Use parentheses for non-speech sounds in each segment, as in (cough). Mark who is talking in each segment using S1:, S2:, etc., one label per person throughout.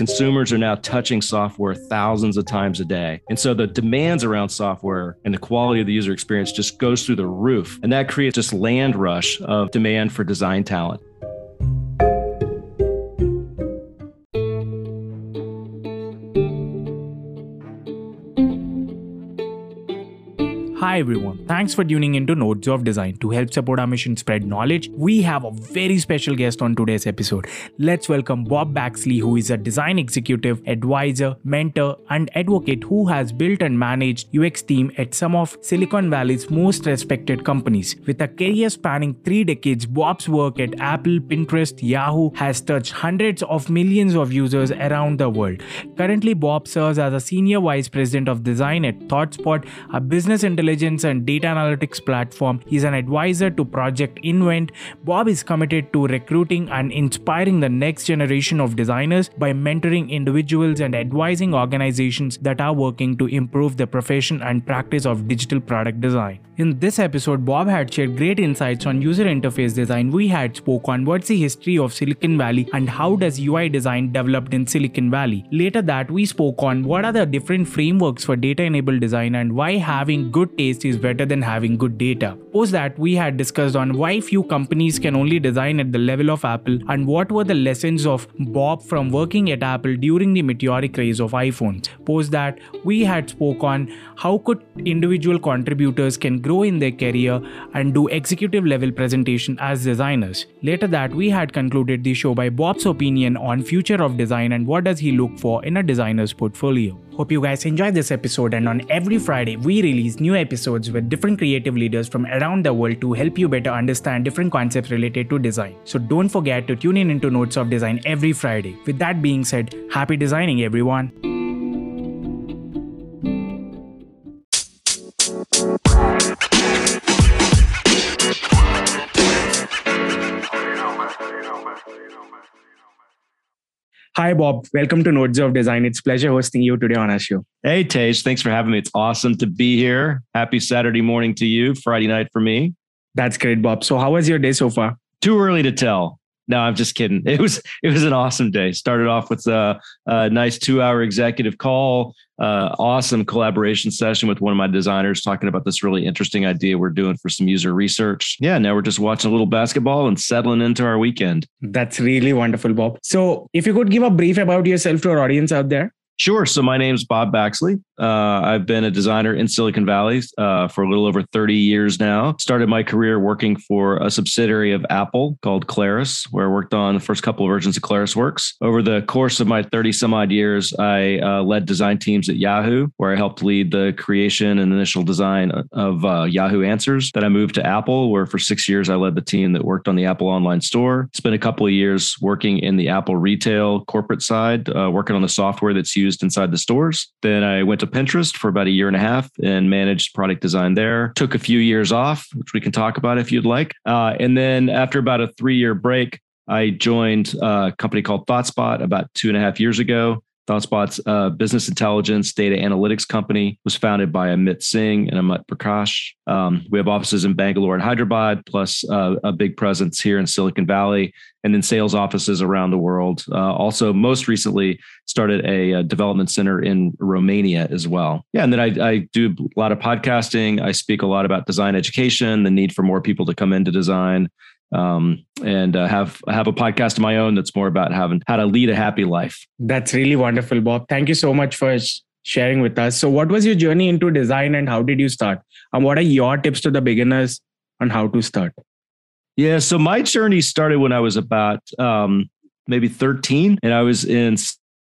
S1: consumers are now touching software thousands of times a day. And so the demands around software and the quality of the user experience just goes through the roof. And that creates this land rush of demand for design talent.
S2: Everyone, thanks for tuning into Nodes of Design. To help support our mission spread knowledge, we have a very special guest on today's episode. Let's welcome Bob Baxley, who is a design executive, advisor, mentor, and advocate who has built and managed UX team at some of Silicon Valley's most respected companies. With a career spanning three decades, Bob's work at Apple, Pinterest, Yahoo has touched hundreds of millions of users around the world. Currently, Bob serves as a senior vice president of design at ThoughtSpot, a business intelligence intelligence and data analytics platform. He's an advisor to Project Invent. Bob is committed to recruiting and inspiring the next generation of designers by mentoring individuals and advising organizations that are working to improve the profession and practice of digital product design. In this episode, Bob had shared great insights on user interface design. We had spoke on what's the history of Silicon Valley and how does UI design developed in Silicon Valley. Later that we spoke on what are the different frameworks for data enabled design and why having good taste is better than having good data. Post that we had discussed on why few companies can only design at the level of Apple and what were the lessons of Bob from working at Apple during the meteoric rise of iPhones. Post that we had spoke on how could individual contributors can grow in their career and do executive level presentation as designers. Later that we had concluded the show by Bob's opinion on future of design and what does he look for in a designer's portfolio. Hope you guys enjoyed this episode and on every Friday we release new episodes with different creative leaders from around the world to help you better understand different concepts related to design. So don't forget to tune in into Notes of Design every Friday. With that being said, happy designing everyone. Hi, Bob. Welcome to Nodes of Design. It's pleasure hosting you today on our show.
S1: Hey, Tej. Thanks for having me. It's awesome to be here. Happy Saturday morning to you. Friday night for me.
S2: That's great, Bob. So, how was your day so far?
S1: Too early to tell. No, I'm just kidding. (laughs) It was it was an awesome day. Started off with a, a nice two hour executive call, uh, awesome collaboration session with one of my designers talking about this really interesting idea we're doing for some user research. Yeah, now we're just watching a little basketball and settling into our weekend.
S2: That's really wonderful, Bob. So, if you could give a brief about yourself to our audience out there.
S1: Sure. So my name's Bob Baxley. Uh, I've been a designer in Silicon Valley uh, for a little over 30 years now. Started my career working for a subsidiary of Apple called Claris, where I worked on the first couple of versions of ClarisWorks. Over the course of my 30 some odd years, I uh, led design teams at Yahoo, where I helped lead the creation and initial design of uh, Yahoo Answers. Then I moved to Apple, where for six years I led the team that worked on the Apple Online Store. Spent a couple of years working in the Apple retail corporate side, uh, working on the software that's used used inside the stores. Then I went to Pinterest for about a year and a half and managed product design there. Took a few years off, which we can talk about if you'd like. Uh, and then after about a three year break, I joined a company called ThoughtSpot about two and a half years ago. ThoughtSpot's uh, business intelligence data analytics company was founded by Amit Singh and Amit Prakash. Um, we have offices in Bangalore and Hyderabad, plus uh, a big presence here in Silicon Valley, and then sales offices around the world. Uh, also, most recently, started a, a, development center in Romania as well. Yeah, and then I, I, do a lot of podcasting. I speak a lot about design education, the need for more people to come into design um, and uh, have have a podcast of my own that's more about having how to lead a happy life.
S2: That's really wonderful, Bob. Thank you so much for sharing with us. So, what was your journey into design, and how did you start? And what are your tips to the beginners on how to start?
S1: Yeah, so my journey started when I was about um, maybe 13, and I was in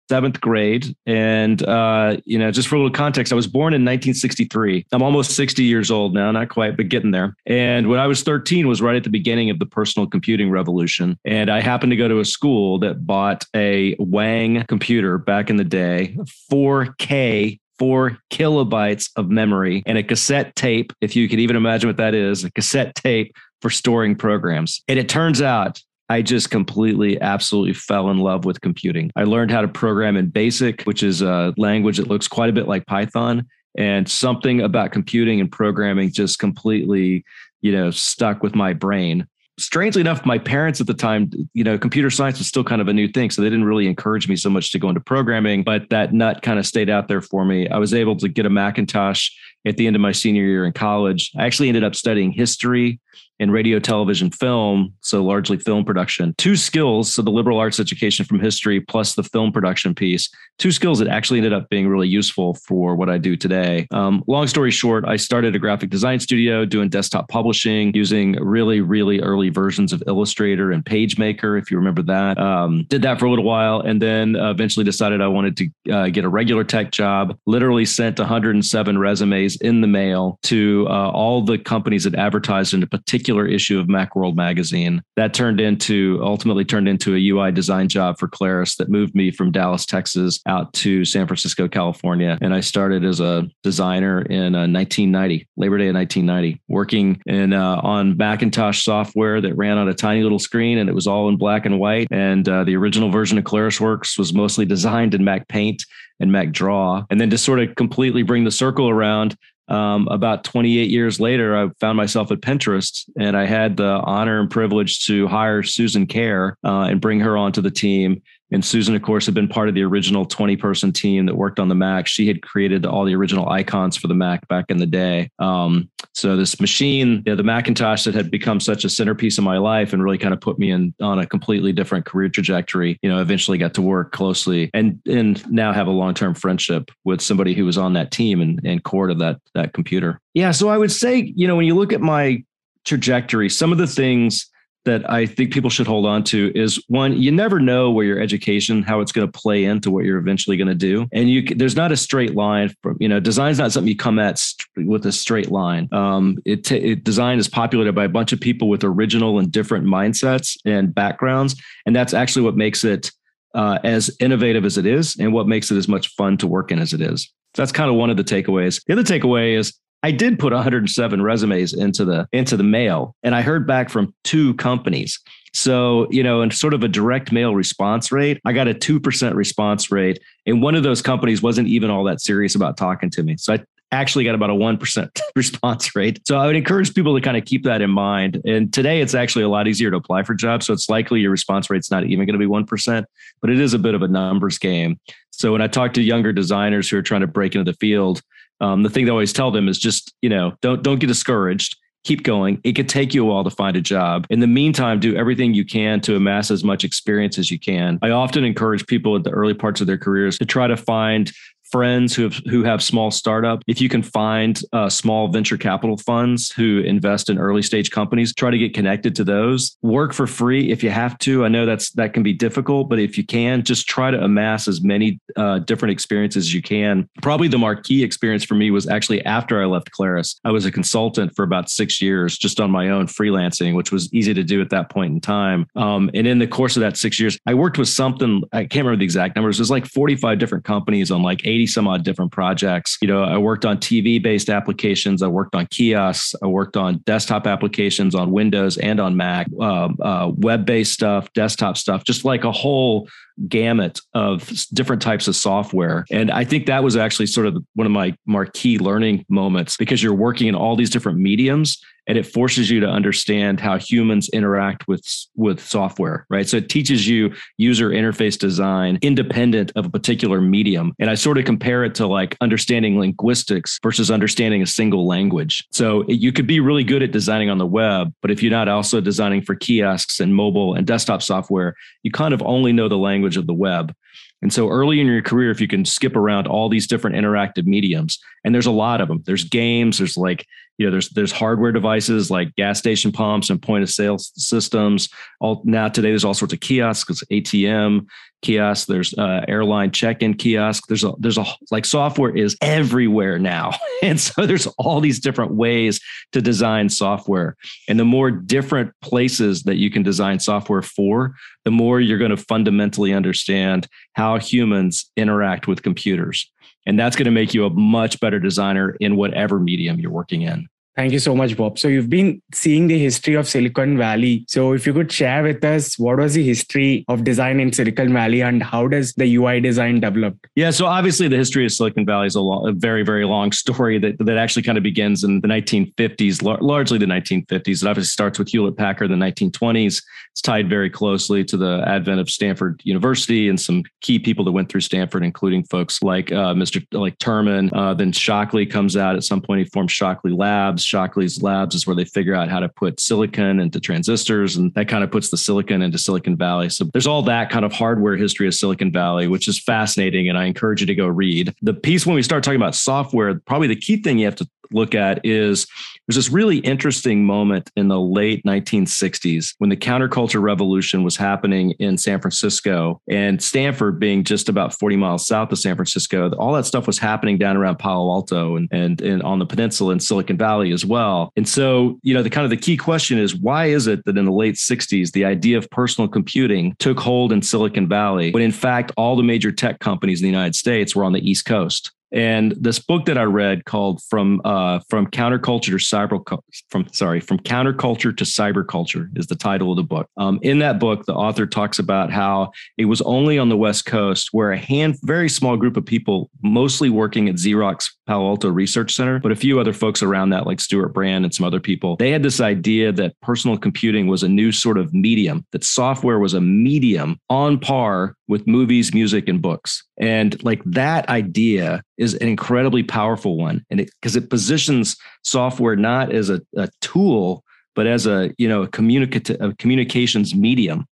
S1: seventh grade. And, uh, you know, just for a little context, I was born in 1963. I'm almost 60 years old now, not quite, but getting there. And when I was 13 was right at the beginning of the personal computing revolution. And I happened to go to a school that bought a Wang computer back in the day, 4K four kilobytes of memory and a cassette tape, if you could even imagine what that is, a cassette tape for storing programs. And it turns out I just completely, absolutely fell in love with computing. I learned how to program in BASIC, which is a language that looks quite a bit like Python. And something about computing and programming just completely, you know, stuck with my brain. strangely enough, my parents at the time, you know, computer science was still kind of a new thing. So they didn't really encourage me so much to go into programming, but that nut kind of stayed out there for me. I was able to get a Macintosh at the end of my senior year in college. I actually ended up studying history in radio, television, film, so largely film production. Two skills, so the liberal arts education from history plus the film production piece, two skills that actually ended up being really useful for what I do today. Um, long story short, I started a graphic design studio doing desktop publishing using really, really early versions of Illustrator and PageMaker, if you remember that. Um, did that for a little while and then eventually decided I wanted to uh, get a regular tech job. Literally sent 107 resumes in the mail to uh, all the companies that advertised in a particular particular issue of Macworld magazine. That turned into ultimately turned into a UI design job for Claris that moved me from Dallas, Texas, out to San Francisco, California. And I started as a designer in uh, 1990, Labor Day of 1990, working in uh, on Macintosh software that ran on a tiny little screen, and it was all in black and white. And uh, the original version of ClarisWorks was mostly designed in Mac Paint and Mac Draw. And then to sort of completely bring the circle around, um, about 28 years later, I found myself at Pinterest, and I had the honor and privilege to hire Susan Kare uh, and bring her onto the team. And Susan, of course, had been part of the original 20 person team that worked on the Mac. She had created all the original icons for the Mac back in the day. Um, so this machine, you know, the Macintosh that had become such a centerpiece of my life and really kind of put me in on a completely different career trajectory, you know, eventually got to work closely and and now have a long-term friendship with somebody who was on that team and, and core to that that computer. Yeah. So I would say, you know, when you look at my trajectory, some of the things that I think people should hold on to is one, you never know where your education, how it's going to play into what you're eventually going to do. And you, there's not a straight line from, you know, design's not something you come at st- with a straight line. Um, it, t- it, design is populated by a bunch of people with original and different mindsets and backgrounds. And that's actually what makes it uh, as innovative as it is and what makes it as much fun to work in as it is. So that's kind of one of the takeaways. The other takeaway is I did put 107 resumes into the into the mail, and I heard back from two companies. So, you know, in sort of a direct mail response rate, I got a 2% response rate. And one of those companies wasn't even all that serious about talking to me. So I actually got about a 1% (laughs) response rate. So I would encourage people to kind of keep that in mind. And today it's actually a lot easier to apply for jobs. So it's likely your response rate's not even going to be 1%, but it is a bit of a numbers game. So when I talk to younger designers who are trying to break into the field, um, the thing that I always tell them is just, you know, don't don't get discouraged. Keep going. It could take you a while to find a job. In the meantime, do everything you can to amass as much experience as you can. I often encourage people at the early parts of their careers to try to find friends who have who have small startup if you can find uh, small venture capital funds who invest in early stage companies try to get connected to those. Work for free if you have to. I know that's that can be difficult but if you can just try to amass as many uh, different experiences as you can. Probably the marquee experience for me was actually after i left claris i was a consultant for about six years just on my own freelancing which was easy to do at that point in time. Um, and in the course of that six years i worked with something i can't remember the exact numbers it was like 45 different companies on like 80 some odd different projects. You know, I worked on TV based applications. I worked on kiosks. I worked on desktop applications on Windows and on Mac, uh, uh, web based stuff, desktop stuff, just like a whole gamut of different types of software. And I think that was actually sort of one of my marquee learning moments because you're working in all these different mediums and it forces you to understand how humans interact with with software right? So it teaches you user interface design independent of a particular medium. And i sort of compare it to like understanding linguistics versus understanding a single language. So you could be really good at designing on the web but if you're not also designing for kiosks and mobile and desktop software you kind of only know the language of the web. And so early in your career, if you can skip around all these different interactive mediums, and there's a lot of them, there's games, there's like you know there's there's hardware devices like gas station pumps and point of sale systems. All now today there's all sorts of kiosks atm kiosks there's uh, airline check-in kiosk. There's a there's a like software is everywhere now. (laughs) And so there's all these different ways to design software. And the more different places that you can design software for the more you're going to fundamentally understand how humans interact with computers and that's going to make you a much better designer in whatever medium you're working in
S2: Thank you so much, Bob. So you've been seeing the history of Silicon Valley. So if you could share with us what was the history of design in Silicon Valley and how does the UI design develop?
S1: Yeah, so obviously the history of Silicon Valley is a, long, a very, very long story that, that actually kind of begins in the 1950s, largely the 1950s. It obviously starts with Hewlett Packard in the 1920s. It's tied very closely to the advent of Stanford University and some key people that went through Stanford, including folks like uh, Mr. like Terman. Uh, then Shockley comes out at some point. He forms Shockley Labs Shockley's labs is where they figure out how to put silicon into transistors, and that kind of puts the silicon into Silicon Valley. So there's all that kind of hardware history of Silicon Valley, which is fascinating, and I encourage you to go read. The piece when we start talking about software, probably the key thing you have to look at is there's this really interesting moment in the late 1960s when the counterculture revolution was happening in San Francisco and Stanford being just about 40 miles south of San Francisco. All that stuff was happening down around Palo Alto and, and, and on the peninsula in Silicon Valley as well. And so, you know, the kind of the key question is why is it that in the late 60s, the idea of personal computing took hold in Silicon Valley when in fact all the major tech companies in the United States were on the East Coast? And this book that I read called "From uh, From Counterculture to Cyber from sorry from Counterculture to Cyberculture" is the title of the book. Um, in that book, the author talks about how it was only on the West Coast where a hand, very small group of people, mostly working at Xerox Palo Alto Research Center, but a few other folks around that, like Stewart Brand and some other people, they had this idea that personal computing was a new sort of medium, that software was a medium on par with movies, music, and books. And like that idea is an incredibly powerful one. And it because it positions software not as a, a tool, but as a, you know, a communicative a communications medium.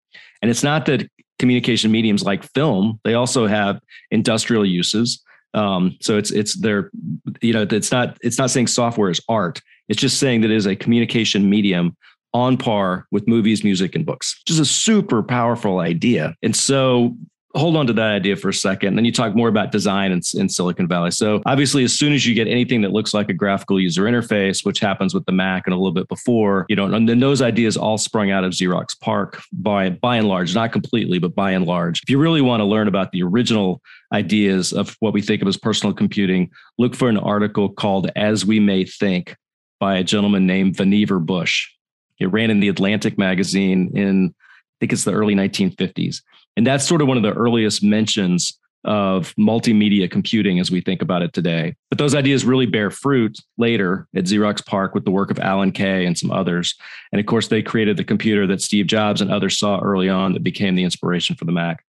S1: And it's not that communication mediums like film, they also have industrial uses. Um, so it's it's there, you know, it's not it's not saying software is art. It's just saying that it is a communication medium on par with movies, music, and books, which is a super powerful idea. And so hold on to that idea for a second. And Then you talk more about design in, in, Silicon Valley. So obviously, as soon as you get anything that looks like a graphical user interface, which happens with the Mac and a little bit before, you know, and then those ideas all sprung out of Xerox PARC by by and large, not completely, but by and large. If you really want to learn about the original ideas of what we think of as personal computing, look for an article called "As We May Think" by a gentleman named Vannevar Bush. It ran in the Atlantic magazine in, think it's the early 1950s. And that's sort of one of the earliest mentions of multimedia computing as we think about it today. But those ideas really bear fruit later at Xerox PARC with the work of Alan Kay and some others. And of course, they created the computer that Steve Jobs and others saw early on that became the inspiration for the Mac.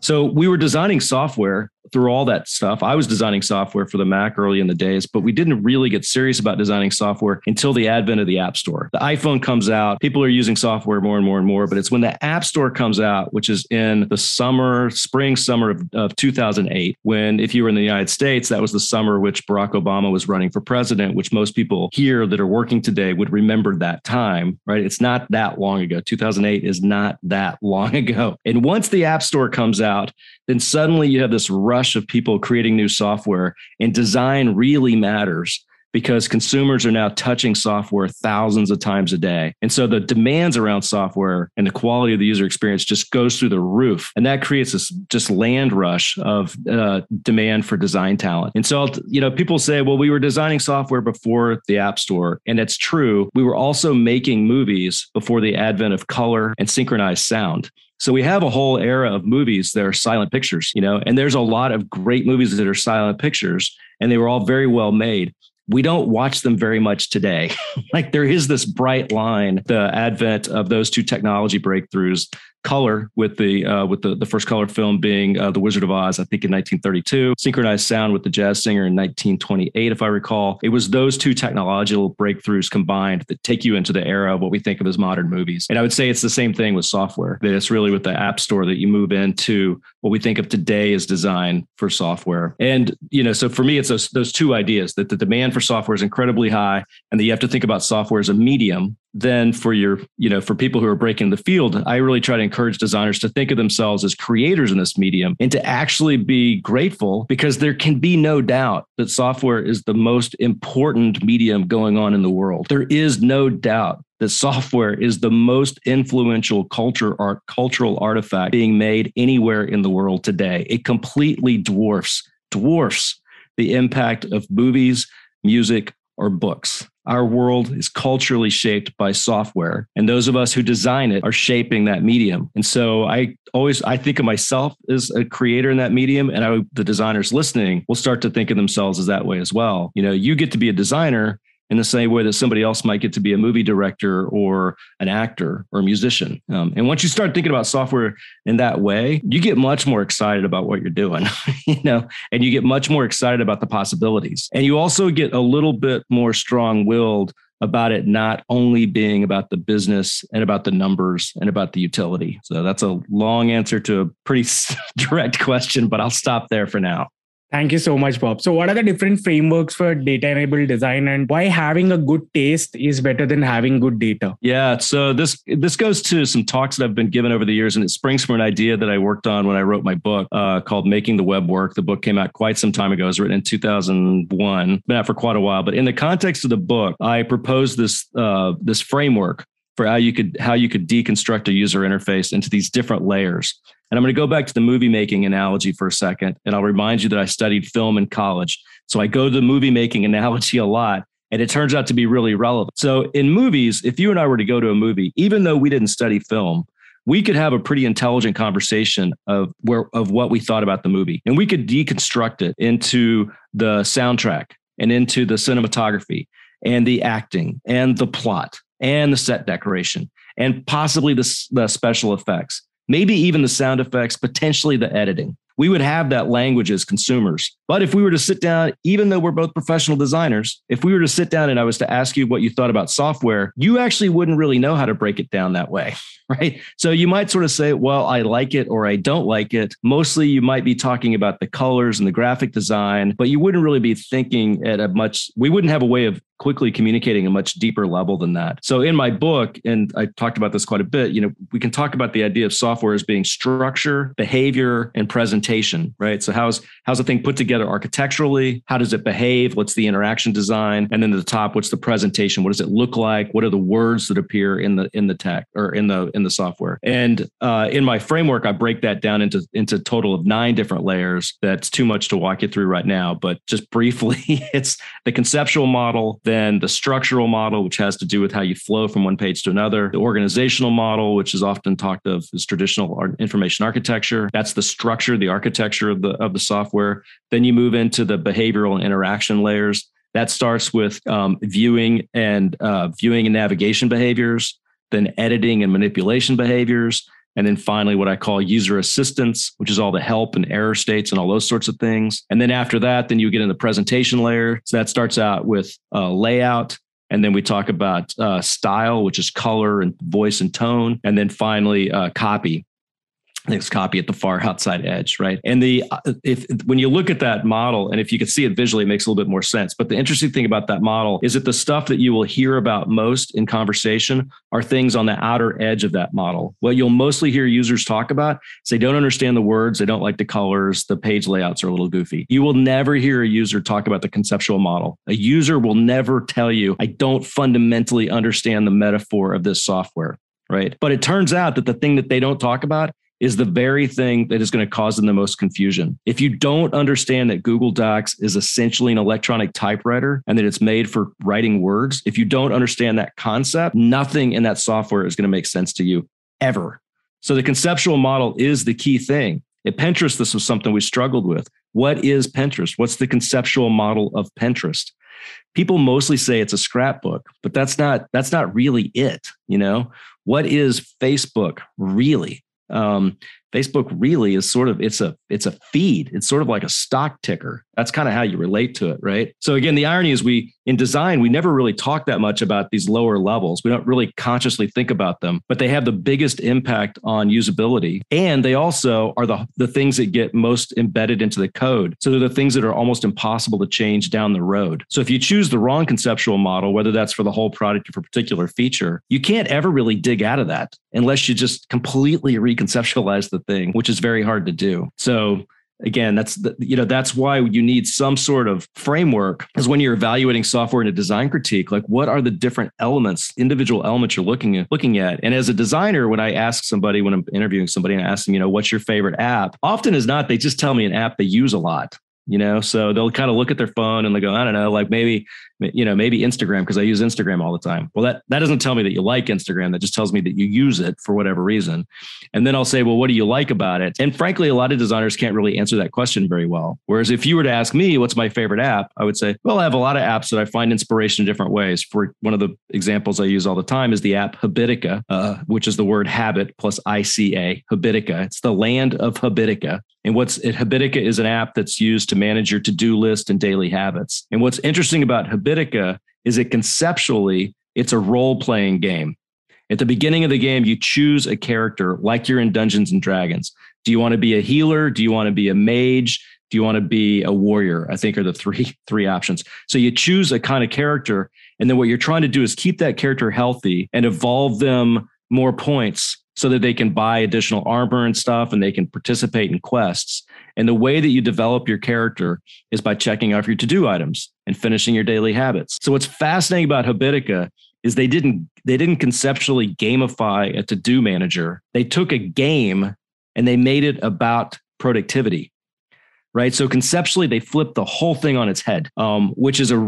S1: So we were designing software through all that stuff. I was designing software for the Mac early in the days, but we didn't really get serious about designing software until the advent of the App Store. The iPhone comes out, people are using software more and more and more, but it's when the App Store comes out, which is in the summer, spring, summer of, of 2008, when if you were in the United States, that was the summer which Barack Obama was running for president, which most people here that are working today would remember that time, right? It's not that long ago. 2008 is not that (laughs) long ago. And once the App Store comes out, then suddenly you have this rush of people creating new software, and design really matters because consumers are now touching software thousands of times a day. And so the demands around software and the quality of the user experience just goes through the roof. And that creates this just land rush of uh, demand for design talent. And so, you know, people say, well, we were designing software before the App Store. And that's true. We were also making movies before the advent of color and synchronized sound. So we have a whole era of movies that are silent pictures, you know, and there's a lot of great movies that are silent pictures and they were all very well made. We don't watch them very much today. (laughs) like there is this bright line, the advent of those two technology breakthroughs color with the uh, with the, the first color film being uh, The Wizard of Oz, I think in 1932, synchronized sound with the jazz singer in 1928, if I recall. It was those two technological breakthroughs combined that take you into the era of what we think of as modern movies. And I would say it's the same thing with software, that it's really with the App Store that you move into what we think of today as design for software. And, you know, so for me, it's those, those two ideas that the demand for software is incredibly high and that you have to think about software as a medium then for your you know for people who are breaking the field. I really try to encourage designers to think of themselves as creators in this medium and to actually be grateful because there can be no doubt that software is the most important medium going on in the world. There is no doubt that software is the most influential culture art cultural artifact being made anywhere in the world today. It completely dwarfs dwarfs the impact of movies music or books our world is culturally shaped by software and those of us who design it are shaping that medium. And so i always i think of myself as a creator in that medium and I, the designers listening will start to think of themselves as that way as well. You know you get to be a designer in the same way that somebody else might get to be a movie director or an actor or a musician. Um, and once you start thinking about software in that way, you get much more excited about what you're doing, (laughs) you know, and you get much more excited about the possibilities. And you also get a little bit more strong willed about it not only being about the business and about the numbers and about the utility. So that's a long answer to a pretty (laughs) direct question, but I'll stop there for now.
S2: Thank you so much, Bob. So, what are the different frameworks for data enabled design and why having a good taste is better than having good data?
S1: Yeah. So, this this goes to some talks that I've been given over the years, and it springs from an idea that I worked on when I wrote my book uh, called Making the Web Work. The book came out quite some time ago. It was written in 2001, been out for quite a while. But in the context of the book, I proposed this uh, this framework for how you could how you could deconstruct a user interface into these different layers. And I'm going to go back to the movie making analogy for a second. And I'll remind you that I studied film in college. So I go to the movie making (laughs) analogy a lot. And it turns out to be really relevant. So in movies, if you and I were to go to a movie, even though we didn't study film, we could have a pretty intelligent conversation of where of what we thought about the movie. And we could deconstruct it into the soundtrack and into the cinematography and the acting and the plot and the set decoration and possibly the, the special effects maybe even the sound effects, potentially the editing. We would have that language as consumers. But if we were to sit down, even though we're both professional designers, if we were to sit down and I was to ask you what you thought about software, you actually wouldn't really know how to break it down that way, (laughs) right? So you might sort of say, well, I like it or I don't like it. Mostly you might be talking about the colors and the graphic design, but you wouldn't really be thinking at a much, we wouldn't have a way of quickly communicating a much deeper level than that. So in my book, and I talked about this quite a bit, you know, we can talk about the idea of software as being structure, behavior, and presentation, right? So how's how's a thing put together architecturally? How does it behave? What's the interaction design? And then at the top, what's the presentation? What does it look like? What are the words that appear in the in the tech or in the in the software? And uh, in my framework, I break that down into into total of nine different layers. That's too much to walk you through right now, but just briefly, (laughs) it's the conceptual model then the structural model, which has to do with how you flow from one page to another, the organizational model, which is often talked of as traditional information architecture. That's the structure, the architecture of the of the software. Then you move into the behavioral and interaction layers. That starts with um, viewing and uh, viewing and navigation behaviors, then editing and manipulation behaviors, and then finally, what I call user assistance, which is all the help and error states and all those sorts of things. And then after that, then you get in the presentation layer. So that starts out with uh, layout. And then we talk about uh, style, which is color and voice and tone. And then finally, uh, copy, next copy at the far outside edge, right? And the uh, if when you look at that model, and if you can see it visually, it makes a little bit more sense. But the interesting thing about that model is that the stuff that you will hear about most in conversation are things on the outer edge of that model. What you'll mostly hear users talk about is they don't understand the words, they don't like the colors, the page layouts are a little goofy. You will never hear a user talk about the conceptual model. A user will never tell you, I don't fundamentally understand the metaphor of this software right? But it turns out that the thing that they don't talk about is the very thing that is going to cause them the most confusion. If you don't understand that Google Docs is essentially an electronic typewriter and that it's made for writing words, if you don't understand that concept, nothing in that software is going to make sense to you ever. So the conceptual model is the key thing. At Pinterest, this was something we struggled with. What is Pinterest? What's the conceptual model of Pinterest? People mostly say it's a scrapbook, but that's not that's not really it, you know? What is Facebook really? Um, Facebook really is sort of it's a it's a feed. It's sort of like a stock ticker. That's kind of how you relate to it, right? So again, the irony is we in design we never really talk that much about these lower levels. We don't really consciously think about them, but they have the biggest impact on usability, and they also are the the things that get most embedded into the code. So they're the things that are almost impossible to change down the road. So if you choose the wrong conceptual model, whether that's for the whole product or for a particular feature, you can't ever really dig out of that unless you just completely reconceptualize the thing, which is very hard to do. So again that's the, you know that's why you need some sort of framework is when you're evaluating software in a design critique like what are the different elements individual elements you're looking at looking at? And as a designer when i ask somebody when i'm interviewing somebody and i ask them you know what's your favorite app? Often is not they just tell me an app they use a lot you know? So they'll kind of look at their phone and they go i don't know like maybe you know maybe instagram because i use instagram all the time. Well that that doesn't tell me that you like instagram. That just tells me that you use it for whatever reason. And then i'll say well what do you like about it? And frankly a lot of designers can't really answer that question very well. Whereas if you were to ask me what's my favorite app? I would say well i have a lot of apps that i find inspiration in different ways. For one of the examples i use all the time is the app habitica uh, which is the word habit plus ica habitica. It's the land of habitica. And what's it, Habitica is an app that's used to manage your to-do list and daily habits. And what's interesting about Habitica is it conceptually it's a role-playing game. At the beginning of the game, you choose a character like you're in Dungeons and Dragons. Do you want to be a healer? Do you want to be a mage? Do you want to be a warrior? I think are the three (laughs) three options. So you choose a kind of character, and then what you're trying to do is keep that character healthy and evolve them more points so that they can buy additional armor and stuff and they can participate in quests. And the way that you develop your character is by checking off your to-do items and finishing your daily habits. So what's fascinating about Habitica is they didn't they didn't conceptually gamify a to-do manager. They took a game and they made it about productivity right? So conceptually, they flipped the whole thing on its head, um, which is a,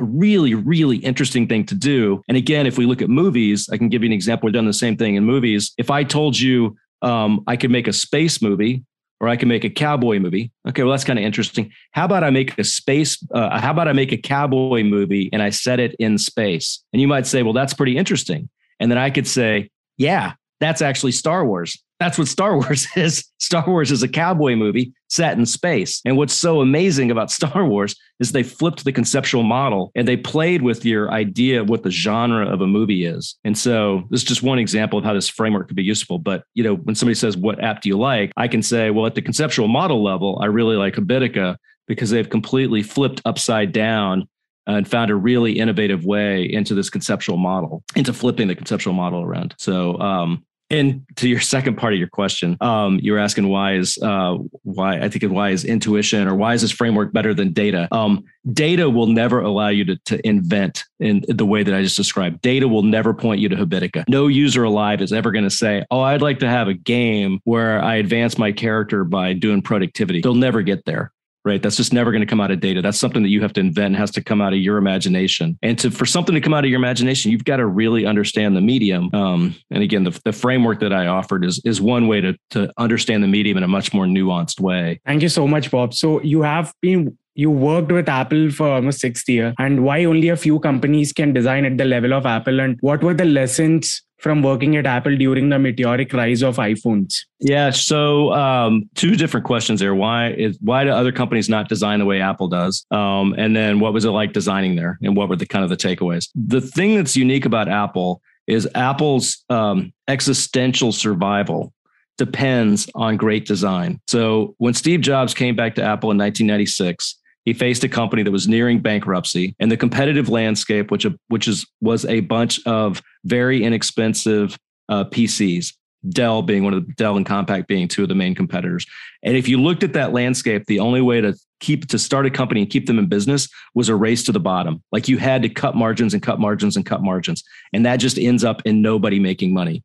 S1: really, really interesting thing to do. And again, if we look at movies, I can give you an example. We've done the same thing in movies. If I told you um, I could make a space movie or I can make a cowboy movie. Okay, well that's kind of interesting. How about I make a space? Uh, how about I make a cowboy movie and I set it in space? And you might say, well, that's pretty interesting. And then I could say, yeah, that's actually Star Wars. That's what Star (laughs) Wars is. Star Wars is a cowboy movie set in space. And what's so amazing about (laughs) Star Wars is they flipped the conceptual model and they played with your idea of what the genre of a movie is. And so this is just one example of how this framework could be useful. But you know, when somebody says, What app do you like? I can say, Well, at the conceptual model level, I really like Habitica because they've completely flipped upside down and found a really innovative way into this conceptual model, into flipping the conceptual model around. So um, and to your second part of your question, um, you were asking why is uh, why I think why is intuition or why is this framework better than data? Um, data will never allow you to, to invent in the way that I just described. Data will never point you to Habitica. No user alive is ever going to say, "Oh, I'd like to have a game where I advance my character by doing productivity." They'll never get there right? That's just never going to come out of data. That's something that you have to invent, has to come out of your imagination. And to for something to come out of your imagination, you've got to really understand the medium. Um, and again, the, the framework that I offered is is one way to to understand the medium in a much more nuanced way.
S2: Thank you so much, Bob. So you have been you worked with Apple for almost six years, and why only a few companies can design at the level of Apple, and what were the lessons from working at Apple during the meteoric rise of iPhones?
S1: Yeah, so um, two different questions there. Why is why do other companies not design the way Apple does? Um, and then what was it like designing there, and what were the kind of the takeaways? The thing that's unique about Apple is Apple's um, existential survival depends on great design. So when Steve Jobs came back to Apple in 1996, he faced a company that was nearing bankruptcy and the competitive landscape, which, which is, was a bunch of very inexpensive uh, PCs, Dell being one of the Dell and Compaq being two of the main competitors. And if you looked at that landscape, the only way to keep to start a company and keep them in business was a race to the bottom. Like you had to cut margins and cut margins and cut margins. And that just ends up in nobody making money.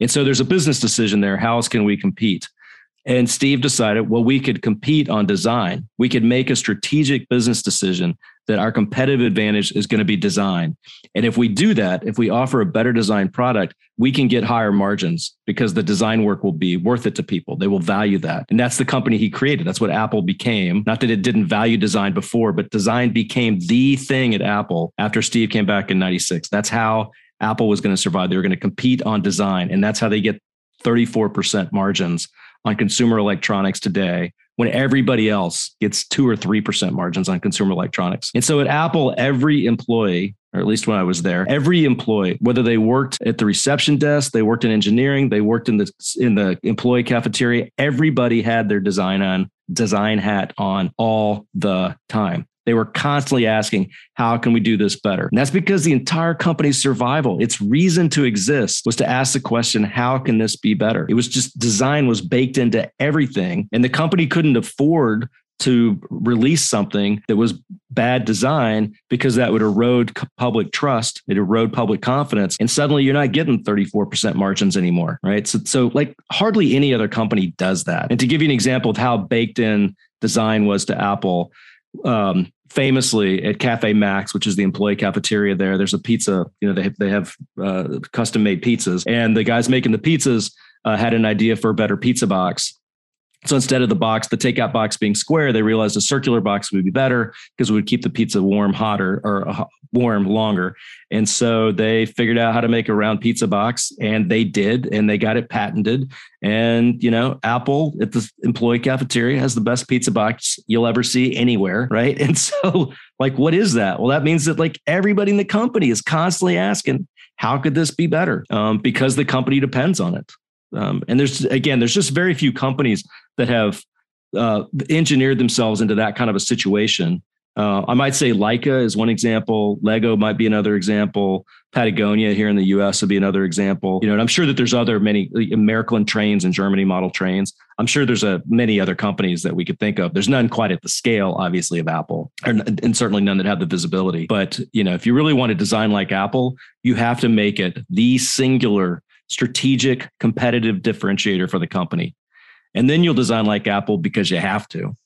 S1: And so there's a business decision there. How else can we compete? And Steve decided, well, we could compete on design. We could make a strategic business decision that our competitive advantage is going to be design. And if we do that, if we offer a better design product, we can get higher margins because the design work will be worth it to people. They will value that. And that's the company he created. That's what Apple became. Not that it didn't value design before, but design became the thing at Apple after Steve came back in 96. That's how Apple was going to survive. They were going to compete on design. And that's how they get 34% margins on consumer electronics today when everybody else gets two or 3% margins on consumer electronics. And so at Apple, every employee, or at least when I was there, every employee, whether they worked at the reception desk, they worked in engineering, they worked in the in the employee cafeteria, everybody had their design on design hat on all the time. They were constantly asking, how can we do this better? And that's because the entire company's survival, its reason to exist was to ask the question, how can this be better? It was just design was baked into everything. And the company couldn't afford to release something that was bad design because that would erode public trust, it erode public confidence, and suddenly you're not getting 34% margins anymore, right? So, so like hardly any other company does that. And to give you an example of how baked in design was to Apple, um, famously at Cafe Macs, which is the employee cafeteria there, there's a pizza. You know, they have, they have uh, custom made pizzas, and the guys making the pizzas uh, had an idea for a better pizza box. So instead of the box, the takeout box being square, they realized a circular box would be better because it would keep the pizza warm hotter or uh, warm longer. And so they figured out how to make a round pizza box and they did, and they got it patented. And, you know, Apple at the employee cafeteria has the best pizza box you'll ever see anywhere. Right. (laughs) And so, like, what is that? Well, that means that like everybody in the company is constantly asking, how could this be better? Um, because the company depends on it. Um, and there's again, there's just very few companies that have uh, engineered themselves into that kind of a situation. Uh, I might say Leica is one example. Lego might be another example. Patagonia here in the U.S. would be another example. You know, and I'm sure that there's other many American trains and Germany model trains. I'm sure there's a many other companies that we could think of. There's none quite at the scale, obviously, of Apple, and certainly none that have the visibility. But you know, if you really want to design like Apple, you have to make it the singular strategic competitive differentiator for the company. And then you'll design like Apple because you have to.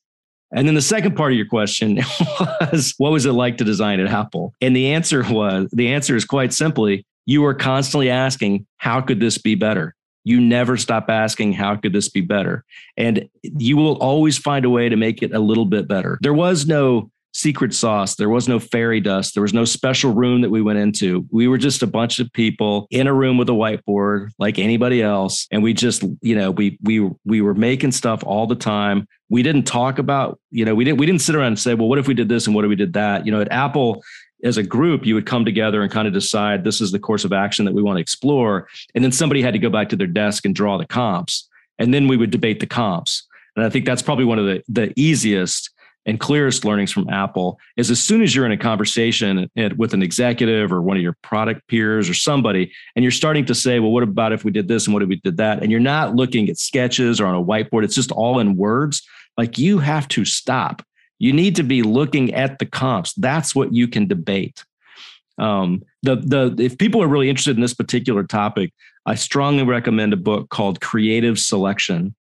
S1: And then the second part of your question (laughs) was, what was it like to design at Apple? And the answer was, the answer is quite simply, you are constantly asking, how could this be better? You never stop asking, how could this be better? And you will always find a way to make it a little bit better. There was no secret sauce. There was no fairy dust. There was no special room that we went into. We were just a bunch of people in a room with a whiteboard like anybody else. And we just, you know, we we we were making stuff all the time. We didn't talk about, you know, we didn't we didn't sit around and say, well, what if we did this and what if we did that? You know, at Apple, as a group, you would come together and kind of decide this is the course of action that we want to explore. And then somebody had to go back to their desk and draw the comps. And then we would debate the comps. And I think that's probably one of the, the easiest and clearest learnings from Apple is as soon as you're in a conversation with an executive or one of your product peers or somebody, and you're starting to say, well, what about if we did this and what if we did that? And you're not looking at sketches or on a whiteboard, it's just all in words. Like you have to stop. You need to be looking at the comps. That's what you can debate. Um, the the if people are really interested in this particular topic, I strongly recommend a book called Creative Selection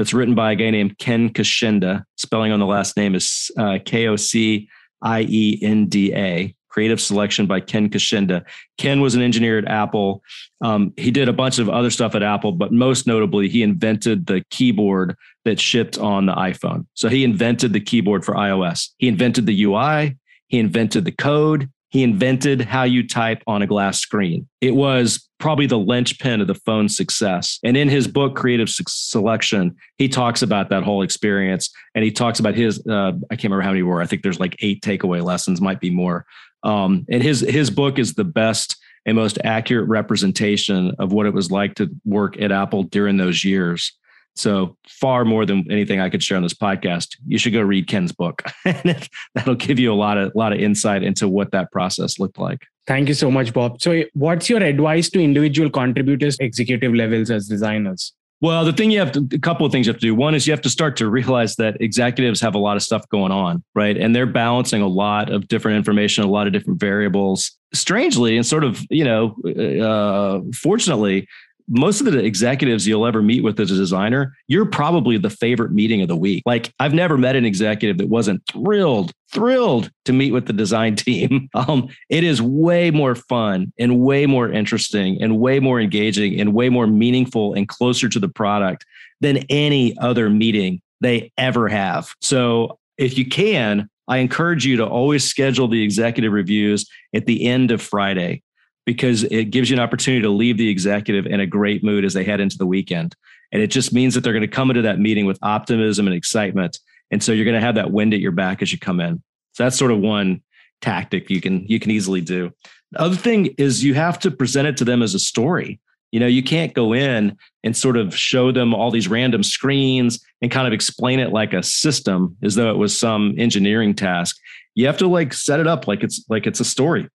S1: that's written by a guy named Ken Kocienda. Spelling on the last name is uh, K O C I E N D A. Creative Selection by Ken Kocienda. Ken was an engineer at Apple. Um, he did a bunch of other stuff at Apple, but most notably, he invented the keyboard that shipped on the iPhone. So he invented the keyboard for iOS. He invented the UI. He invented the code. He invented how you type on a glass screen. It was probably the linchpin of the phone's success. And in his book, Creative Selection, he talks about that whole experience. And he talks about his, uh, I can't remember how many were. I think there's like eight takeaway lessons, might be more. Um, and his, his book is the best and most accurate representation of what it was like to work at Apple during those years. So far more than anything I could share on this podcast. You should go read Ken's book. (laughs) and That'll give you a lot of a lot of insight into what that process looked like.
S2: Thank you so much, Bob. So, what's your advice to individual contributors, executive levels as designers?
S1: Well, the thing you have to, a couple of things you have to do. One is you have to start to realize that executives have a lot of stuff going on, right? And they're balancing a lot of different information, a lot of different variables. Strangely, and sort of, you know, uh, fortunately, most of the executives you'll ever meet with as a designer, you're probably the favorite meeting of the week. Like I've never met an executive that wasn't thrilled, thrilled to meet with the design (laughs) team. Um, it is way more fun and way more interesting and way more engaging and way more meaningful and closer to the product than any other meeting they ever have. So if you can, I encourage you to always schedule the executive reviews at the end of Friday because it gives you an opportunity to leave the executive in a great mood as they head into the weekend. And it just means that they're going to come into that meeting with optimism and excitement. And so you're going to have that wind at your back as you come in. So that's sort of one tactic you can you can easily do. The other thing is you have to present it to them as a story. You know, you can't go in and sort of show them all these random screens and kind of explain it like a system as though it was some engineering task. You have to like set it up like it's like it's a story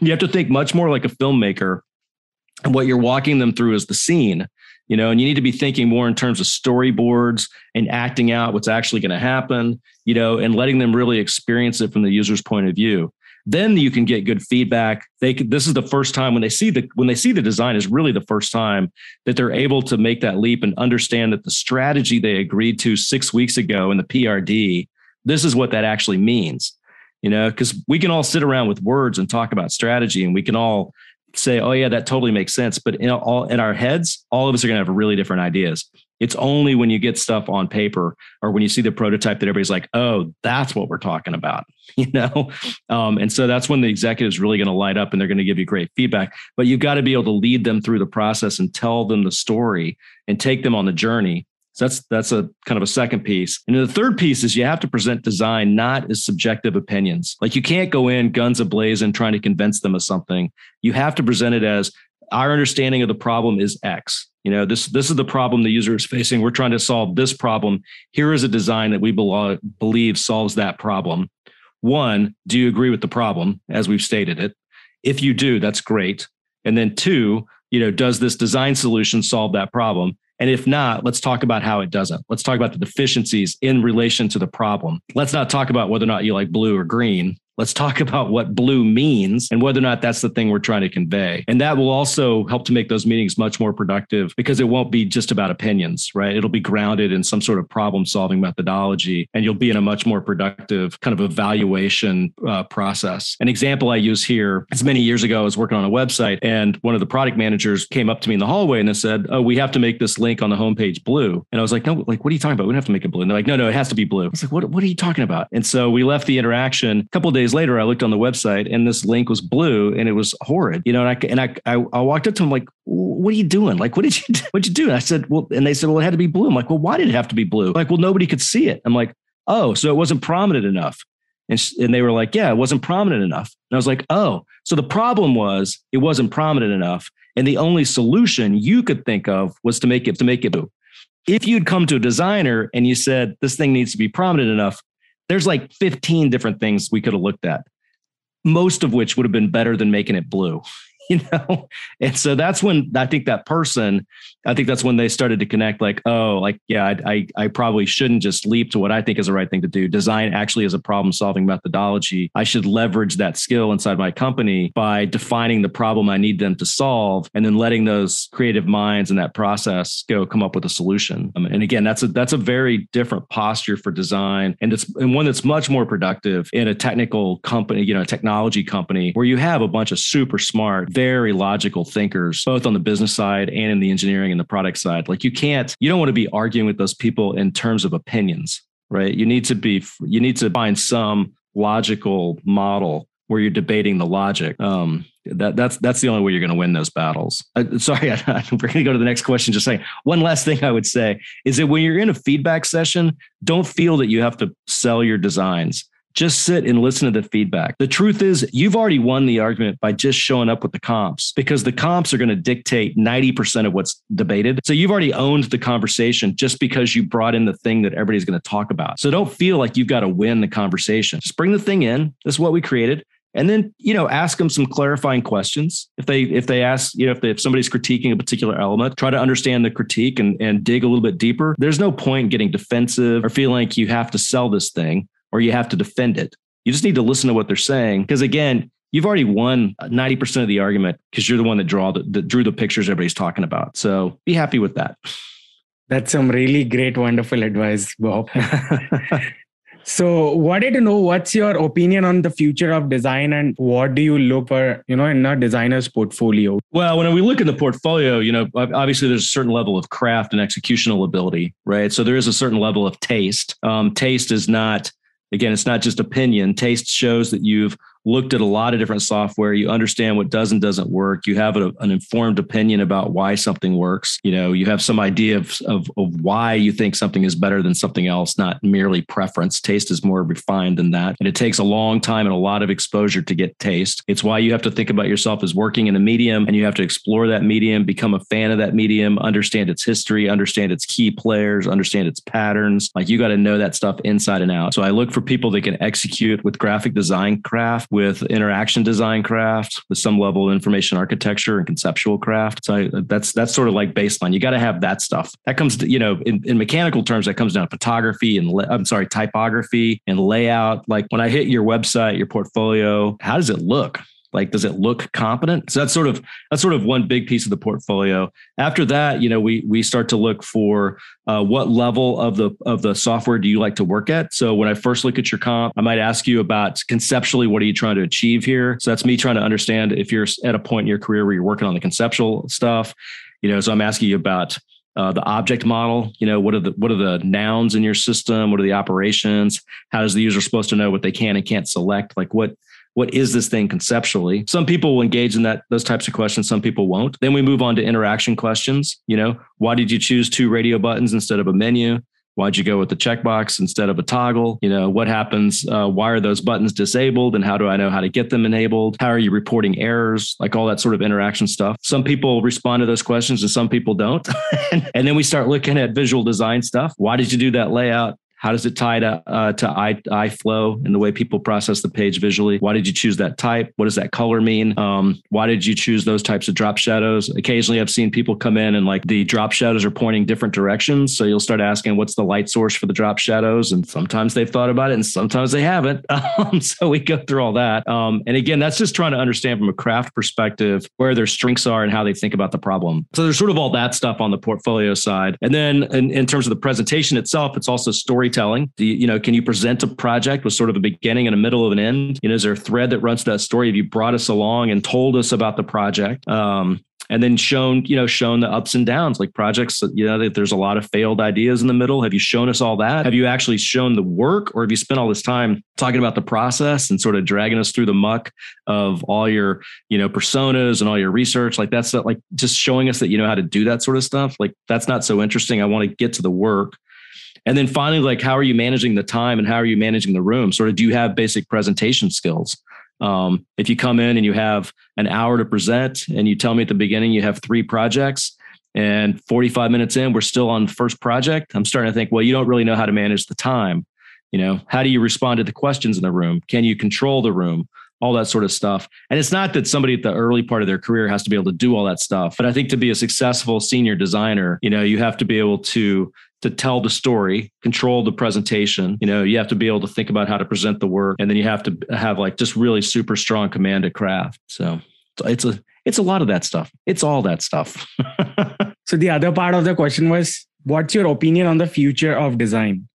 S1: you have to think much more like a filmmaker and what you're walking them through is the scene you know, and you need to be thinking more in terms of storyboards and acting out what's actually going to happen, you know, and letting them really experience it from the user's point of view. Then you can get good feedback. They this is the first time when they see the when they see the design is really the first time that they're able to make that leap and understand that the strategy they agreed to six weeks ago in the PRD, this is what that actually means. You know, because we can all sit around with words and talk about strategy, and we can all say, "Oh yeah, that totally makes sense." But in all in our heads, all of us are going to have really different ideas. It's only when you get stuff on paper or when you see the prototype that everybody's like, "Oh, that's what we're talking about," (laughs) you know. Um, and so that's when the executive's really going to light up and they're going to give you great feedback. But you've got to be able to lead them through the process and tell them the story and take them on the journey so that's that's a kind of a second piece. And the third piece is you have to present design not as subjective opinions. Like you can't go in guns ablazing trying to convince them of something. You have to present it as our understanding of the problem is X. You know, this this is the problem the user is facing. We're trying to solve this problem. Here is a design that we believe solves that problem. One, do you agree with the problem as we've stated it? If you do, that's great. And then two, you know, does this design solution solve that problem? And if not, let's talk about how it doesn't. Let's talk about the deficiencies in relation to the problem. Let's not talk about whether or not you like blue or green. Let's talk (laughs) about what blue means and whether or not that's the thing we're trying to convey. And that will also help to make those meetings much more productive because it won't be just about opinions, right? It'll be grounded in some sort of problem solving methodology and you'll be in a much more productive kind of evaluation uh, process. An example I use here is many years ago, I was working on a website and one of the product managers came up to me in the hallway and they said, Oh, we have to make this link on the homepage blue. And I was like, No, like, what are you talking about? We don't have to make it blue. And they're like, No, no, it has to be blue. I was like, What, what are you talking about? And so we left the interaction. A couple days days later, I looked on the website and this link was blue and it was horrid, you know. And I and I I, I walked up to him like, "What are you doing? Like, what did you (laughs) do? what'd you do?" And I said, "Well," and they said, "Well, it had to be blue." I'm like, "Well, why did it have to be blue?" Like, well, nobody could see it. I'm like, "Oh, so it wasn't prominent enough." And, sh- and they were like, yeah, it wasn't prominent enough. And I was like, oh, so the problem was it wasn't prominent enough. And the only solution you could think of was to make it to make it blue. If you'd come to a designer and you said this thing needs to be prominent enough, there's like 15 different things we could have looked at, most of which would have been better than making it blue. (laughs) you know and so that's when i think that person i think that's when they started to connect like oh like yeah I, I, I probably shouldn't just leap to what i think is the right thing to do. Design actually is a problem solving methodology. I should leverage that skill inside my company by defining the problem i need them to solve and then letting those creative minds in that process go come up with a solution. Um, and again that's a that's a very different posture for design and it's and one that's much more productive in a technical company you know a technology company where you have a bunch of super smart very logical thinkers, both on the business side and in the engineering the product side. Like you can't, you don't want to be arguing with those people in terms of opinions, right? You need to be, you need to find some logical model where you're debating the logic. Um, that that's that's the only way you're going to win those battles. Uh, sorry, I, we're going to go to the next question. Just saying one last thing I would say is that when you're in a feedback session, don't feel that you have to sell your designs just sit and listen to the feedback. The truth is, you've already won the argument by just showing up with the comps because the comps are going to dictate 90% of what's debated. So you've already owned the conversation just because you brought in the thing that everybody's going to talk about. So don't feel like you've got to win the conversation. Just bring the thing in. This is what we created and then you know ask them some clarifying questions if they if they ask you know if, they, if somebody's critiquing a particular element try to understand the critique and, and dig a little bit deeper there's no point getting defensive or feeling like you have to sell this thing or you have to defend it. You just need to listen to what they're saying. Because again, you've already won 90% of the argument because you're the one that draw the, that drew the pictures everybody's talking about. So be happy with that.
S2: That's some really great, wonderful advice, Bob. (laughs) so wanted to know what's your opinion on the future of design and what do you look for, you know, in a designer's portfolio?
S1: Well, when we look at the portfolio, you know, obviously there's a certain level of craft and executional ability, right? So there is a certain level of taste. Um, taste is not again, it's not just opinion. Taste shows that you've looked at a lot of different software. You understand what does and doesn't work. You have a, an informed opinion about why something works. You know, you have some idea of, of, of why you think something is better than something else, not merely preference. Taste is more refined than that. And it takes a long time and a lot of exposure to get taste. It's why you have to think about yourself as working in a medium and you have to explore that medium, become a fan of that medium, understand its history, understand its key players, understand its patterns. Like you got to know that stuff inside and out. So I look for people that can execute with graphic design craft with interaction design craft, with some level of information architecture and conceptual craft. So I, that's that's sort of like baseline. You got to have that stuff. That comes to, you know, in, in mechanical terms, that comes down to photography and I'm sorry, typography and layout. Like when I hit your website, your portfolio, how does it look? Like does it look competent? So that's sort of that's sort of one big piece of the portfolio. After that you know we we start to look for uh, what level of the of the software do you like to work at? So when i first look at your comp i might ask you about conceptually what are you trying to achieve here? So that's me trying to understand if you're at a point in your career where you're working on the conceptual stuff. You know so i'm asking you about uh, the object model. You know what are the what are the nouns in your system? What are the operations? How is the user supposed to know what they can and can't select? Like what what is this thing conceptually? Some people will engage in that those types of questions some people won't. Then we move on to interaction questions. You know why did you choose two radio buttons instead of a menu? Why'd you go with the checkbox instead of a toggle? You know what happens uh, why are those buttons disabled and how do i know how to get them enabled? How are you reporting errors? Like all that sort of interaction stuff. Some people respond to those questions and some people don't. (laughs) And then we start looking at visual design stuff. Why did you do that layout how does it tie to uh, to eye, iFlow and the way people process the page visually? Why did you choose that type? What does that color mean? Um, why did you choose those types of drop shadows? Occasionally, I've seen people come in and like the drop shadows are pointing different directions. So you'll start asking, what's the light source for the drop shadows? And sometimes they've thought about it, and sometimes they haven't. (laughs) Um, so we go through all that. Um, and again, that's just trying to understand from a craft perspective where their strengths are and how they think about the problem. So there's sort of all that stuff on the portfolio side. And then in, in terms of the presentation itself, it's also story storytelling? Do you, you know, can you present a project with sort of a beginning and a middle of an end? You know, is there a thread that runs that story? Have you brought us along and told us about the project? Um, and then shown you know shown the ups and downs like projects you know that there's a lot of failed ideas in the middle have you shown us all that have you actually shown the work or have you spent all this time talking about the process and sort of dragging us through the muck of all your you know personas and all your research like that's like just showing us that you know how to do that sort of stuff like that's not so interesting i want to get to the work and then finally, like, how are you managing the time and how are you managing the room? Sort of, do you have basic presentation skills? Um, if you come in and you have an hour to present and you tell me at the beginning you have three projects and 45 minutes in, we're still on the first project, I'm starting to think, well, you don't really know how to manage the time. You know, how do you respond to the questions in the room? Can you control the room? all that sort of stuff. And it's not that somebody at the early part of their career has to be able to do all that stuff, but I think to be a successful senior designer, you know, you have to be able to to tell the story, control the presentation. You know, you have to be able to think about how to present the work, and then you have to have like just really super strong command of craft. So it's a it's a lot of that stuff. It's all that stuff. (laughs)
S2: so the other part of the question was, what's your opinion on the future of design?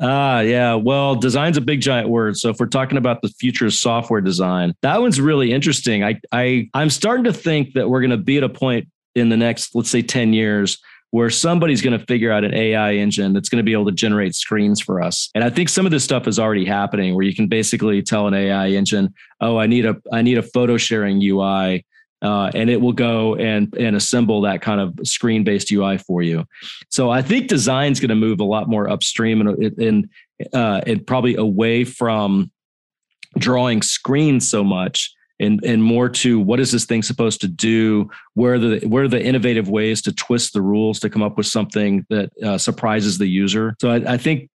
S1: Ah, yeah. Well, design's a big giant word. So if we're talking about the future of software design, that one's really interesting. I I I'm starting to think that we're going to be at a point in the next, let's say, 10 years where somebody's going to figure out an AI engine that's going to be able to generate screens for us. And I think some of this stuff is already happening where you can basically tell an AI engine, "Oh, I need a I need a photo sharing UI." Uh, and it will go and and assemble that kind of screen based UI for you. So I think design is going to move a lot more upstream and and uh, and probably away from drawing screens so much and and more to what is this thing supposed to do? Where are the where are the innovative ways to twist the rules to come up with something that uh, surprises the user? So I, I think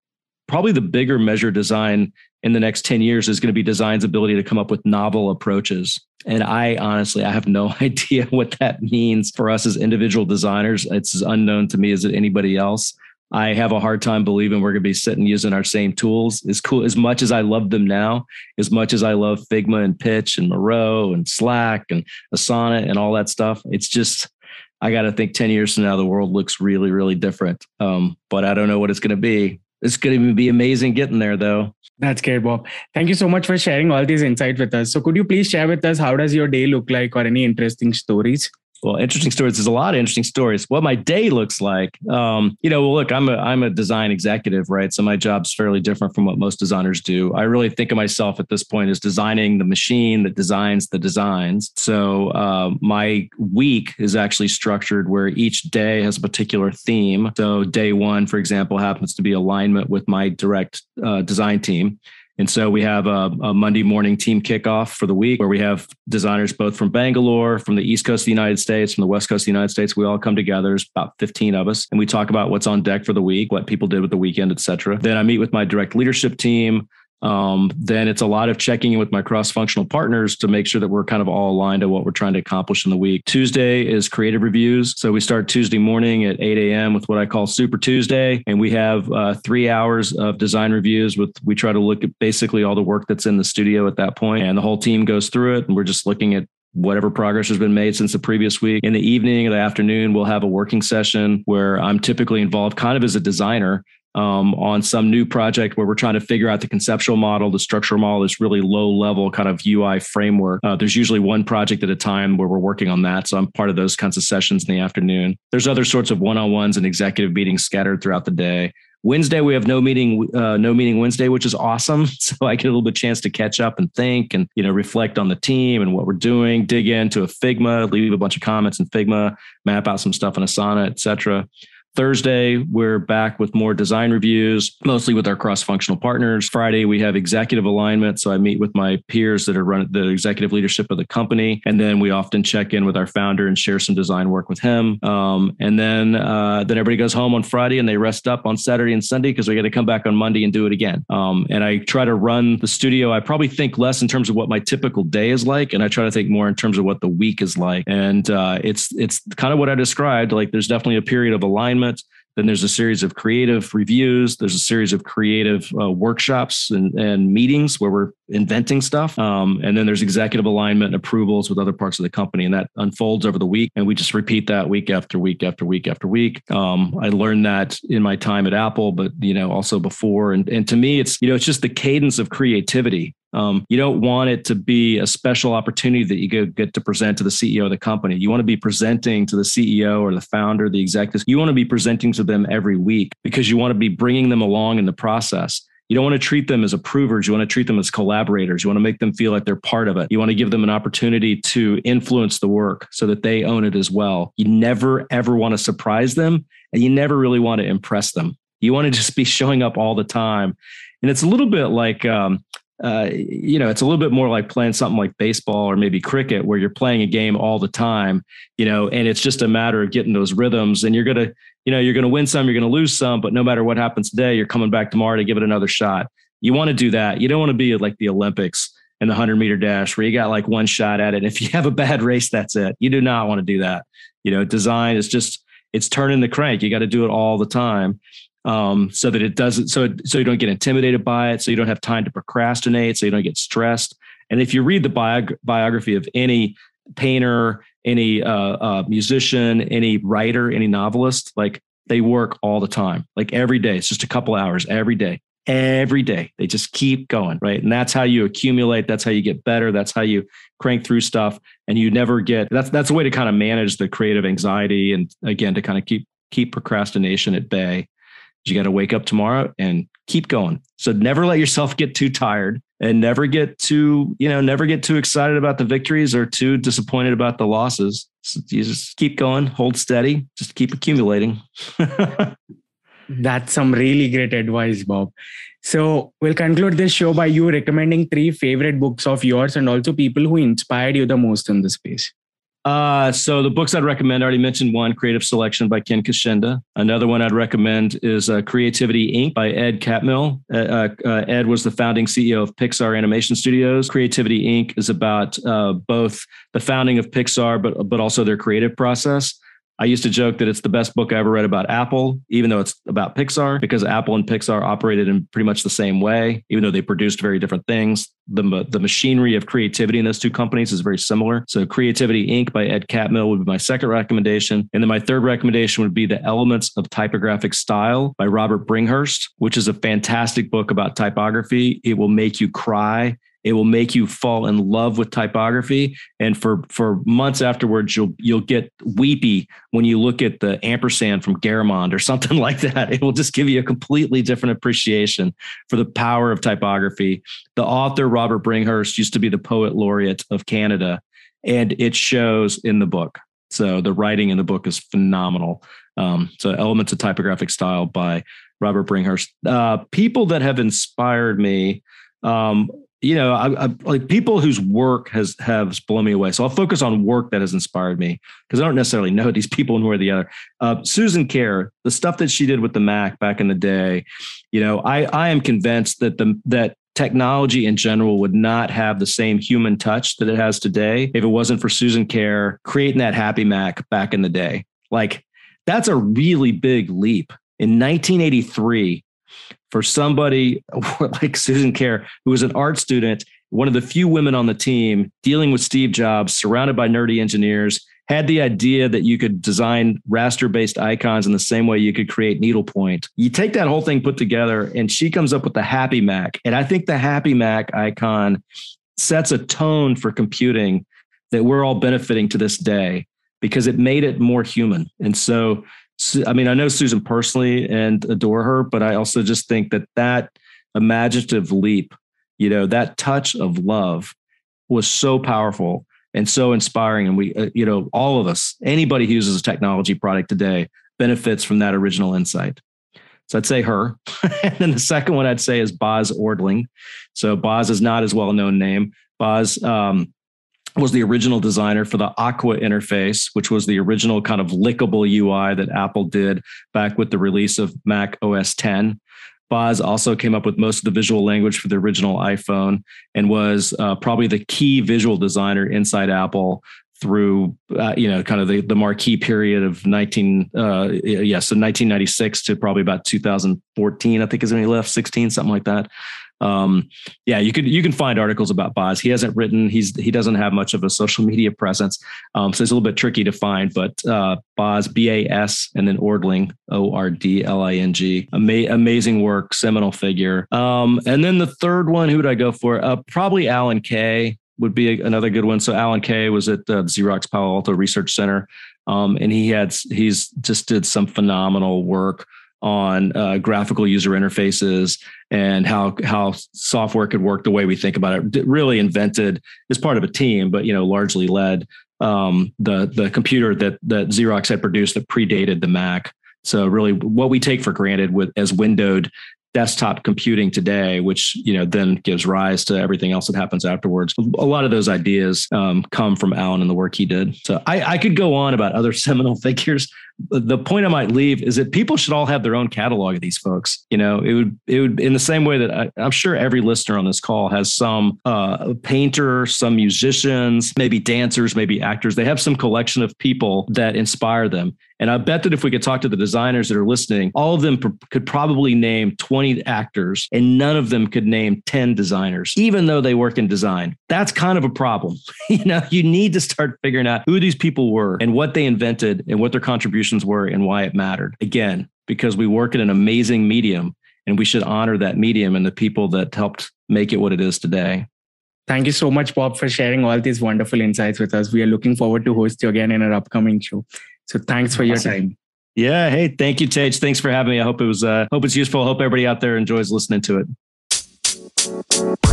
S1: probably the bigger measure design in the next 10 years is going to be design's ability to come up with novel approaches. And I honestly, I have no (laughs) idea what that means for us as individual designers. It's as unknown to me as anybody else. I have a hard time believing we're going to be sitting using our same tools. As cool as much as I love them now, as much as I love Figma and Pitch and Miro and Slack and Asana and all that stuff, it's just I got to think ten years from now the world looks really really different. Um, but I don't know what it's going to be. It's going to be amazing getting there though.
S2: That's great, Bob. Thank you so much for sharing all these insights with us. So, could you please share with us how does your day look like, or any interesting stories?
S1: Well, interesting stories. There's a lot of interesting stories. What my day looks like, um, you know. Well, look, I'm a I'm a design executive, right? So my job's fairly different from what most designers do. I really think of myself at this point as designing the machine that designs the designs. So uh, my week is actually structured where each day has a particular theme. So day one, for example, happens to be alignment with my direct uh, design team. And so we have a, a, Monday morning team kickoff for the week where we have designers both from Bangalore, from the East Coast of the United States, from the West Coast of the United States. We all come together. There's about 15 of us, and we talk about what's on deck for the week, what people did with the weekend, et cetera. Then I meet with my direct leadership team. Um, then it's a lot of checking in with my cross functional partners to make sure that we're kind of all aligned to what we're trying to accomplish in the week. Tuesday is creative reviews. So we start Tuesday morning at 8 a.m. with what I call Super Tuesday. And we have uh, three hours of design reviews with, we try to look at basically all the work that's in the studio at that point, And the whole team goes through it. And we're just looking at whatever progress has been made since the previous week. In the evening or the afternoon, we'll have a working session where I'm typically involved kind of as a designer um, on some new project where we're trying to figure out the conceptual model, the structural model, this really low level kind of UI framework. Uh, there's usually one project at a time where we're working on that. So I'm part of those kinds of sessions in the afternoon. There's other sorts of one on ones and executive meetings scattered throughout the day. Wednesday we have no meeting, uh, no meeting Wednesday, which is awesome. (laughs) So I get a little bit chance to catch up and think, and you know, reflect on the team and what we're doing. Dig into a Figma, leave a bunch of comments in Figma, map out some stuff in Asana, etc. Thursday, we're back with more design reviews, mostly with our cross functional partners. Friday, we have executive alignment. So I meet with my peers that are running the executive leadership of the company. And then we often check in with our founder and share some design work with him. Um, and then, uh, then everybody goes home on Friday and they rest up on Saturday and Sunday because we got to come back on Monday and do it again. Um, and I try to run the studio. I probably think less in terms of what my typical day is like. And I try to think more in terms of what the week is like. And uh, it's, it's kind of what I described. Like there's definitely a period of alignment then there's a series of creative reviews. There's a series of creative uh, workshops and, and, meetings where we're inventing stuff. Um, and then there's executive alignment and approvals with other parts of the company. And that unfolds over the week. And we just repeat that week after week after week after week. Um, I learned that in my time at Apple, but, you know, also before. And, and to me, it's, you know, it's just the cadence of creativity um, you don't want it to be a special opportunity that you get to present to the CEO of the company. You want to be presenting to the CEO or the founder, the executives. You want to be presenting to them every week because you want to be bringing them along in the process. You don't want to treat them as approvers. You want to treat them as collaborators. You want to make them feel like they're part of it. You want to give them an opportunity to influence the work so that they own it as well. You never, ever want to surprise them and you never really want to impress them. You want to just be showing up all the time. And it's a little bit like um, uh, you know, it's a little bit more like playing something like baseball or maybe cricket, where you're playing a game all the time, you know, and it's just a matter of getting those rhythms. And you're gonna, you know, you're gonna win some, you're gonna lose some, but no matter what happens today, you're coming back tomorrow to give it another shot. You want to do that. You don't want to be like the Olympics and the 100 meter dash where you got like one shot at it. And If you have a bad race, that's it. You do not want to do that. You know, design is just it's turning the crank. You got to do it all the time um, so that it doesn't so so you don't get intimidated by it so you don't have time to procrastinate so you don't get stressed. And if you read the biog- biography of any painter any uh, uh, musician any writer any novelist like they work all the time like every day. It's just a couple hours every day. Every day. They just keep going right? And that's how you accumulate that's how you get better that's how you crank through stuff and you never get that's that's a way to kind of manage the creative anxiety and again to kind of keep keep procrastination at bay you got to wake up tomorrow and keep going. So never let yourself get too tired and never get too, you know, never get too excited about the victories or too disappointed about the losses. So you just keep going, hold steady, just keep accumulating. (laughs)
S2: That's some really great advice, Bob. So we'll conclude this show by you recommending three favorite books of yours and also people who inspired you the most in the space.
S1: Uh, so the books I'd recommend, I already mentioned one, Creative Selection by Ken Kocienda. Another one I'd recommend is uh, Creativity Inc. by Ed Catmull. Uh, uh, uh Ed was the founding CEO of Pixar Animation Studios. Creativity Inc. is about uh, both the founding of Pixar, but but also their creative process. I used to joke that it's the best book I ever read about Apple, even though it's about Pixar, because Apple and Pixar operated in pretty much the same way, even though they produced very different things. The, the machinery of creativity in those two companies is very similar. So, Creativity Inc. by Ed Catmull would be my second recommendation. And then my third recommendation would be The Elements of Typographic Style by Robert Bringhurst, which is a fantastic book about typography. It will make you cry it will make you fall in love with typography, and for for months afterwards, you'll you'll get weepy when you look at the ampersand from Garamond or (laughs) something like that. It will just give you a completely different appreciation for the power of typography. The author Robert Bringhurst used to be the poet laureate of Canada, and it shows in the book. So the writing in the book is phenomenal. Um, so Elements of Typographic Style by Robert Bringhurst. Uh, people that have inspired me. Um, you know, I, I, like people whose work has has blown me away. So I'll focus on work that has inspired me because I don't necessarily know (laughs) these people one way or the other. Uh, Susan Kare, the stuff that she did with the Mac back in the day, you know, I I am convinced that the that technology in general would not have the same human touch that it has today if it wasn't for Susan Kare creating that Happy Mac back in the day. Like that's a really big leap. In 1983, for somebody (laughs) like Susan Kare, who was an art student, one of the few women on the team dealing with Steve Jobs, surrounded by nerdy engineers, had the idea that you could design raster based icons in the same way you could create needlepoint. You take that whole thing put together, and she comes up with the Happy Mac. And I think the Happy Mac icon sets a tone for computing that we're all benefiting to this day because it made it more human. And so, I mean, I know Susan personally and adore her, but I also just think that that imaginative leap, you know, that touch of love was so powerful and so inspiring. And we, uh, you know, all of us, anybody who uses a technology product today benefits from that original insight. So I'd say her. (laughs) and then the second one I'd say is Bas Ording. So Bas is not as well known name. Bas um, was the original designer for the Aqua interface, which was the original kind of lickable UI that Apple did back with the release of Mac OS 10. Bas also came up with most of the visual language for the original iPhone and was uh, probably the key visual designer inside Apple through uh, you know kind of the, the marquee period of 19 uh yeah so 1996 to probably about 2014 i think is when he left 16 something like that um, yeah, you could you can find articles about Bas. He hasn't written. He's he doesn't have much of a social media presence, um, so it's a little bit tricky to find. But uh, Bas, B A S, and then Ording, O R D L I N G. Ama- amazing work, seminal figure. Um, and then the third one, who would I go for? Uh, probably Alan Kay would be a, another good one. So Alan Kay was at the Xerox Palo Alto Research Center, um, and he had he's just did some phenomenal work on uh, graphical user interfaces and how how software could work the way we think about it. Really invented as part of a team, but you know largely led um, the the computer that that Xerox had produced that predated the Mac. So really, what we take for granted with as windowed desktop computing today, which you know then gives rise to everything else that happens afterwards. A lot of those ideas um, come from Alan and the work he did. So I, I could go on about other (laughs) seminal figures, the point I might leave is that people should all have their own catalog of these folks. You know, it would it would in the same way that I, am sure every listener on this call has some uh, painter, some musicians, maybe dancers, maybe actors. They have some collection of people that inspire them. And I bet that if we could talk to the designers that are listening, all of them pr- could probably name 20 actors and none of them could name 10 designers, even though they work in design. That's kind of a problem. (laughs) you know, you need to start figuring out who these people were and what they invented and what their contributions were and why it mattered. Again, because we work in an amazing medium and we should honor that medium and the people that helped make it what it is today.
S2: Thank you so much, Bob, for sharing all these wonderful insights with us. We are looking forward to host you again in our upcoming show. So thanks for your time.
S1: Yeah. Hey, thank you, Tage. Thanks for having me. I hope it was uh hope it's useful. Hope everybody out there enjoys listening to it.